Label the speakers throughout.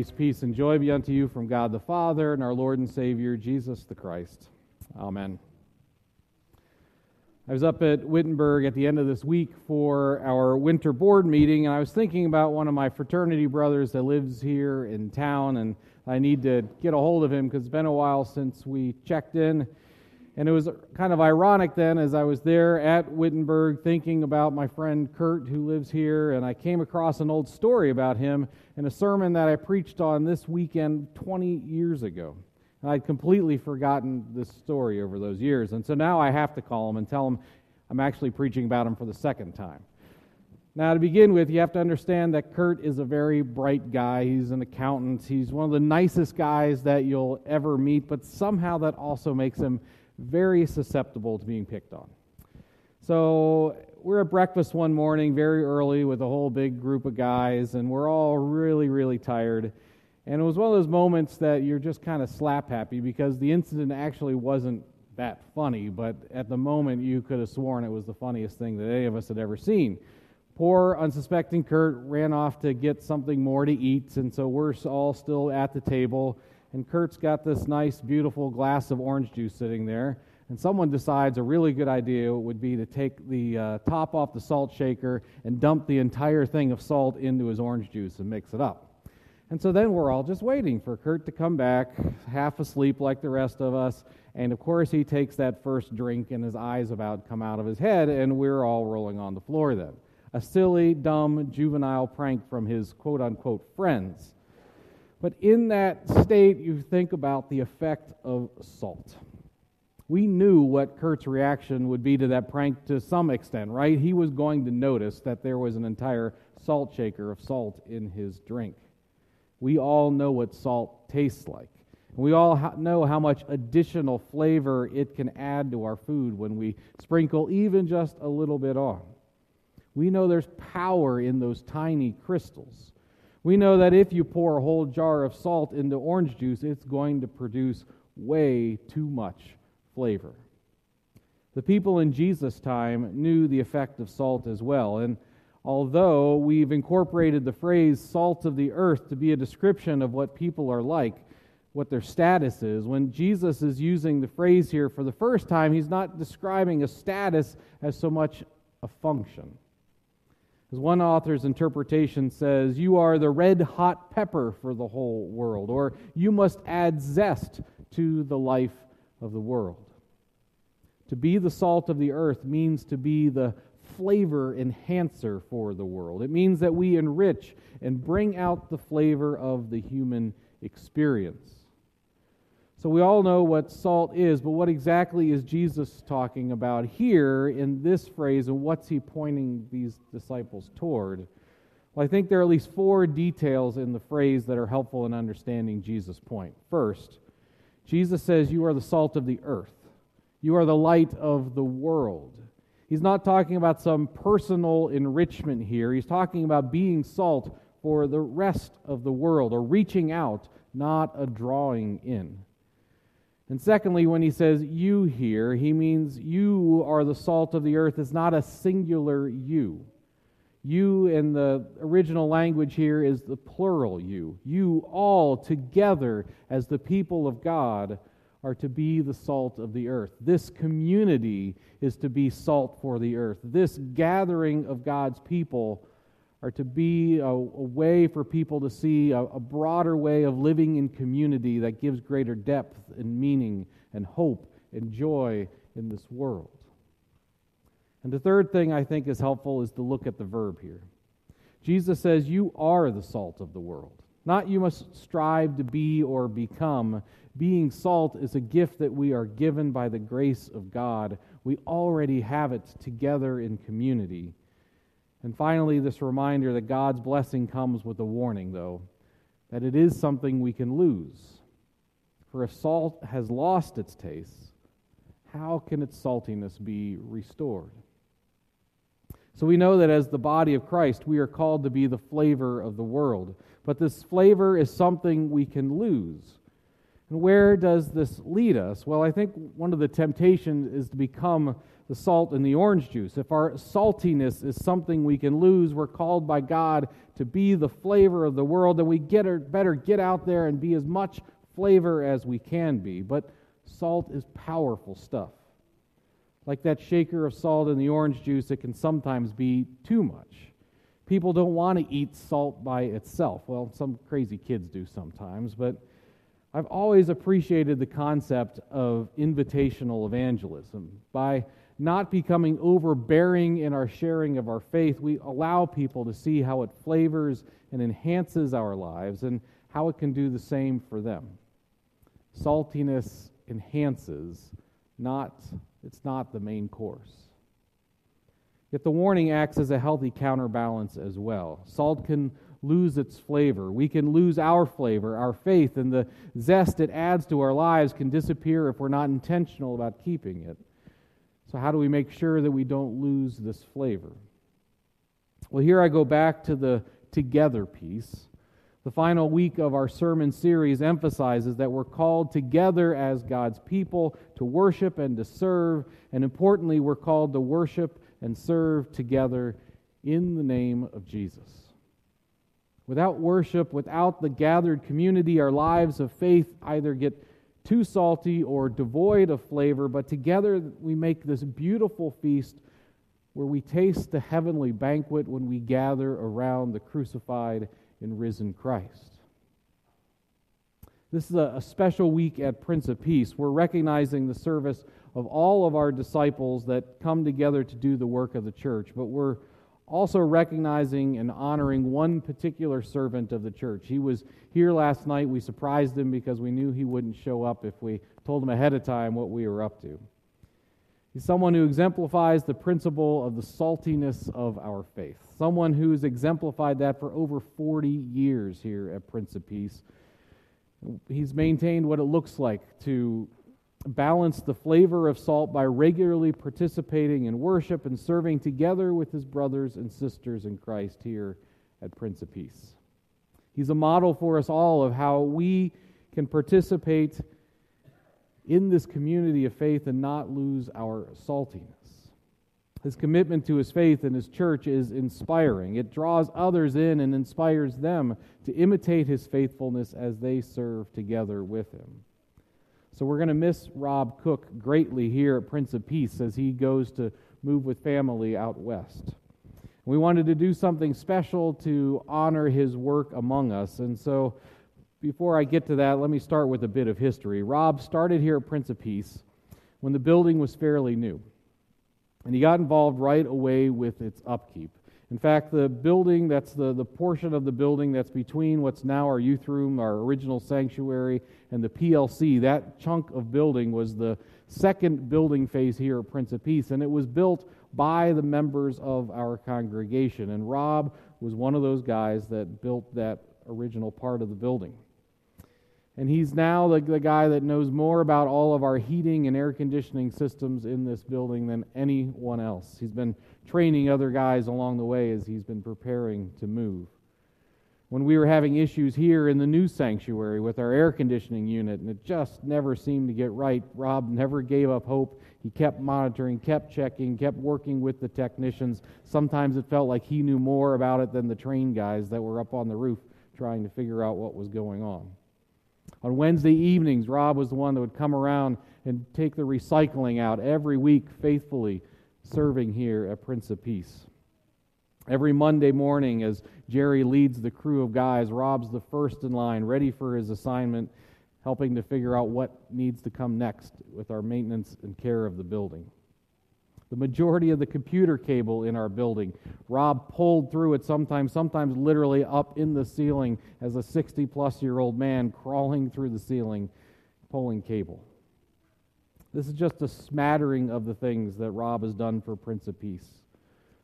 Speaker 1: Grace, peace, and joy be unto you from God the Father and our Lord and Savior, Jesus the Christ. Amen. I was up at Wittenberg at the end of this week for our winter board meeting, and I was thinking about one of my fraternity brothers that lives here in town, and I need to get a hold of him because it's been a while since we checked in. And it was kind of ironic then as I was there at Wittenberg thinking about my friend Kurt who lives here, and I came across an old story about him in a sermon that I preached on this weekend 20 years ago. And I'd completely forgotten this story over those years. And so now I have to call him and tell him I'm actually preaching about him for the second time. Now, to begin with, you have to understand that Kurt is a very bright guy. He's an accountant. He's one of the nicest guys that you'll ever meet, but somehow that also makes him very susceptible to being picked on. So, we're at breakfast one morning very early with a whole big group of guys, and we're all really, really tired. And it was one of those moments that you're just kind of slap happy because the incident actually wasn't that funny, but at the moment you could have sworn it was the funniest thing that any of us had ever seen. Poor, unsuspecting Kurt ran off to get something more to eat, and so we're all still at the table. And Kurt's got this nice, beautiful glass of orange juice sitting there. And someone decides a really good idea would be to take the uh, top off the salt shaker and dump the entire thing of salt into his orange juice and mix it up. And so then we're all just waiting for Kurt to come back, half asleep like the rest of us. And of course, he takes that first drink, and his eyes about come out of his head, and we're all rolling on the floor then. A silly, dumb, juvenile prank from his quote unquote friends. But in that state, you think about the effect of salt. We knew what Kurt's reaction would be to that prank to some extent, right? He was going to notice that there was an entire salt shaker of salt in his drink. We all know what salt tastes like. We all know how much additional flavor it can add to our food when we sprinkle even just a little bit on. We know there's power in those tiny crystals. We know that if you pour a whole jar of salt into orange juice, it's going to produce way too much flavor. The people in Jesus' time knew the effect of salt as well. And although we've incorporated the phrase salt of the earth to be a description of what people are like, what their status is, when Jesus is using the phrase here for the first time, he's not describing a status as so much a function. As one author's interpretation says, you are the red hot pepper for the whole world, or you must add zest to the life of the world. To be the salt of the earth means to be the flavor enhancer for the world. It means that we enrich and bring out the flavor of the human experience. So we all know what salt is, but what exactly is Jesus talking about here in this phrase, and what's he pointing these disciples toward? Well, I think there are at least four details in the phrase that are helpful in understanding Jesus' point. First, Jesus says, You are the salt of the earth, you are the light of the world. He's not talking about some personal enrichment here. He's talking about being salt for the rest of the world or reaching out, not a drawing in. And secondly, when he says you here, he means you are the salt of the earth. It's not a singular you. You in the original language here is the plural you. You all together as the people of God are to be the salt of the earth. This community is to be salt for the earth. This gathering of God's people are to be a, a way for people to see a, a broader way of living in community that gives greater depth and meaning and hope and joy in this world. And the third thing I think is helpful is to look at the verb here. Jesus says, You are the salt of the world. Not you must strive to be or become. Being salt is a gift that we are given by the grace of God. We already have it together in community. And finally, this reminder that God's blessing comes with a warning, though, that it is something we can lose. For if salt has lost its taste, how can its saltiness be restored? So we know that as the body of Christ, we are called to be the flavor of the world. But this flavor is something we can lose. And where does this lead us? Well, I think one of the temptations is to become the salt and the orange juice. If our saltiness is something we can lose, we're called by God to be the flavor of the world, then we get better get out there and be as much flavor as we can be. But salt is powerful stuff. Like that shaker of salt in the orange juice, it can sometimes be too much. People don't want to eat salt by itself. Well, some crazy kids do sometimes, but I've always appreciated the concept of invitational evangelism. By not becoming overbearing in our sharing of our faith, we allow people to see how it flavors and enhances our lives and how it can do the same for them. Saltiness enhances, not it's not the main course. Yet the warning acts as a healthy counterbalance as well. Salt can lose its flavor. We can lose our flavor, our faith, and the zest it adds to our lives can disappear if we're not intentional about keeping it. So, how do we make sure that we don't lose this flavor? Well, here I go back to the together piece. The final week of our sermon series emphasizes that we're called together as God's people to worship and to serve, and importantly, we're called to worship and serve together in the name of Jesus. Without worship, without the gathered community, our lives of faith either get too salty or devoid of flavor, but together we make this beautiful feast where we taste the heavenly banquet when we gather around the crucified and risen Christ. This is a, a, special week at Prince of Peace. We're recognizing the service of all of our disciples that come together to do the work of the church, but we're also recognizing and honoring one particular servant of the church. He was here last night. We surprised him because we knew he wouldn't show up if we told him ahead of time what we were up to. He's someone who exemplifies the principle of the saltiness of our faith. Someone who's exemplified that for over 40 years here at Prince of Peace. He's maintained what it looks like to balance the flavor of salt by regularly participating in worship and serving together with his brothers and sisters in Christ here at Prince of Peace. He's a model for us all of how we can participate in this community of faith and not lose our saltiness. His commitment to his faith and his church is inspiring. It draws others in and inspires them to imitate his faithfulness as they serve together with him. So we're going to miss Rob Cook greatly here at Prince of Peace as he goes to move with family out west. We wanted to do something special to honor his work among us, and so before I get to that, let me start with a bit of history. Rob started here at Prince of Peace when the building was fairly new, and he got involved right away with its upkeep. In fact, the building, that's the, the portion of the building that's between what's now our youth room, our original sanctuary, and the PLC, that chunk of building was the second building phase here at Prince of Peace, and it was built by the members of our congregation. And Rob was one of those guys that built that original part of the building. And he's now the, the guy that knows more about all of our heating and air conditioning systems in this building than anyone else. He's been training other guys along the way as he's been preparing to move. When we were having issues here in the new sanctuary with our air conditioning unit, and it just never seemed to get right, Rob never gave up hope. He kept monitoring, kept checking, kept working with the technicians. Sometimes it felt like he knew more about it than the Trane guys that were up on the roof trying to figure out what was going on. On Wednesday evenings, Rob was the one that would come around and take the recycling out every week faithfully serving here at Prince of Peace. Every Monday morning, as Jerry leads the crew of guys, Rob's the first in line, ready for his assignment, helping to figure out what needs to come next with our maintenance and care of the building. The majority of the computer cable in our building, Rob pulled through it sometimes, sometimes literally up in the ceiling as a 60 plus year old man crawling through the ceiling, pulling cable. This is just a smattering of the things that Rob has done for Prince of Peace.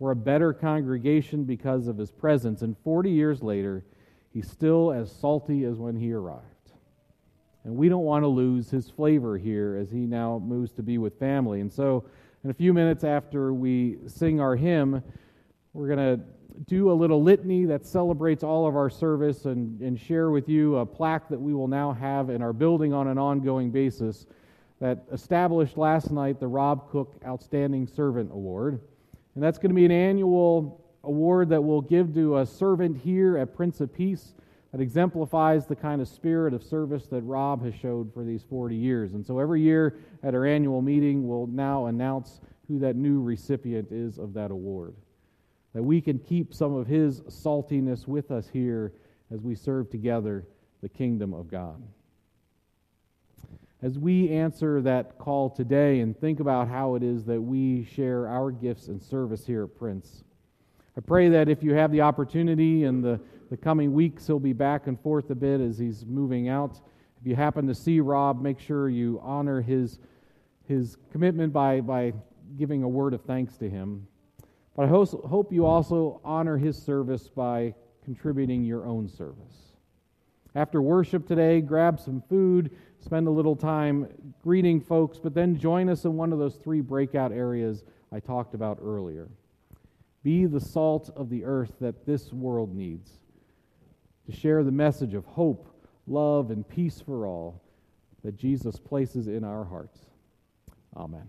Speaker 1: We're a better congregation because of his presence, and 40 years later, he's still as salty as when he arrived. And we don't want to lose his flavor here as he now moves to be with family. And so, in a few minutes after we sing our hymn, we're going to do a little litany that celebrates all of our service and, and share with you a plaque that we will now have in our building on an ongoing basis that established last night the Rob Cook Outstanding Servant Award. And that's going to be an annual award that we'll give to a servant here at Prince of Peace that exemplifies the kind of spirit of service that Rob has showed for these 40 years. And so every year at our annual meeting, we'll now announce who that new recipient is of that award. That we can keep some of his saltiness with us here as we serve together the kingdom of God. As we answer that call today and think about how it is that we share our gifts and service here at Prince, I pray that if you have the opportunity in the, the coming weeks, he'll be back and forth a bit as he's moving out. If you happen to see Rob, make sure you honor his, his commitment by, by giving a word of thanks to him. But I hope you also honor his service by contributing your own service. After worship today, grab some food, spend a little time greeting folks, but then join us in one of those three breakout areas I talked about earlier. Be the salt of the earth that this world needs to share the message of hope, love, and peace for all that Jesus places in our hearts. Amen.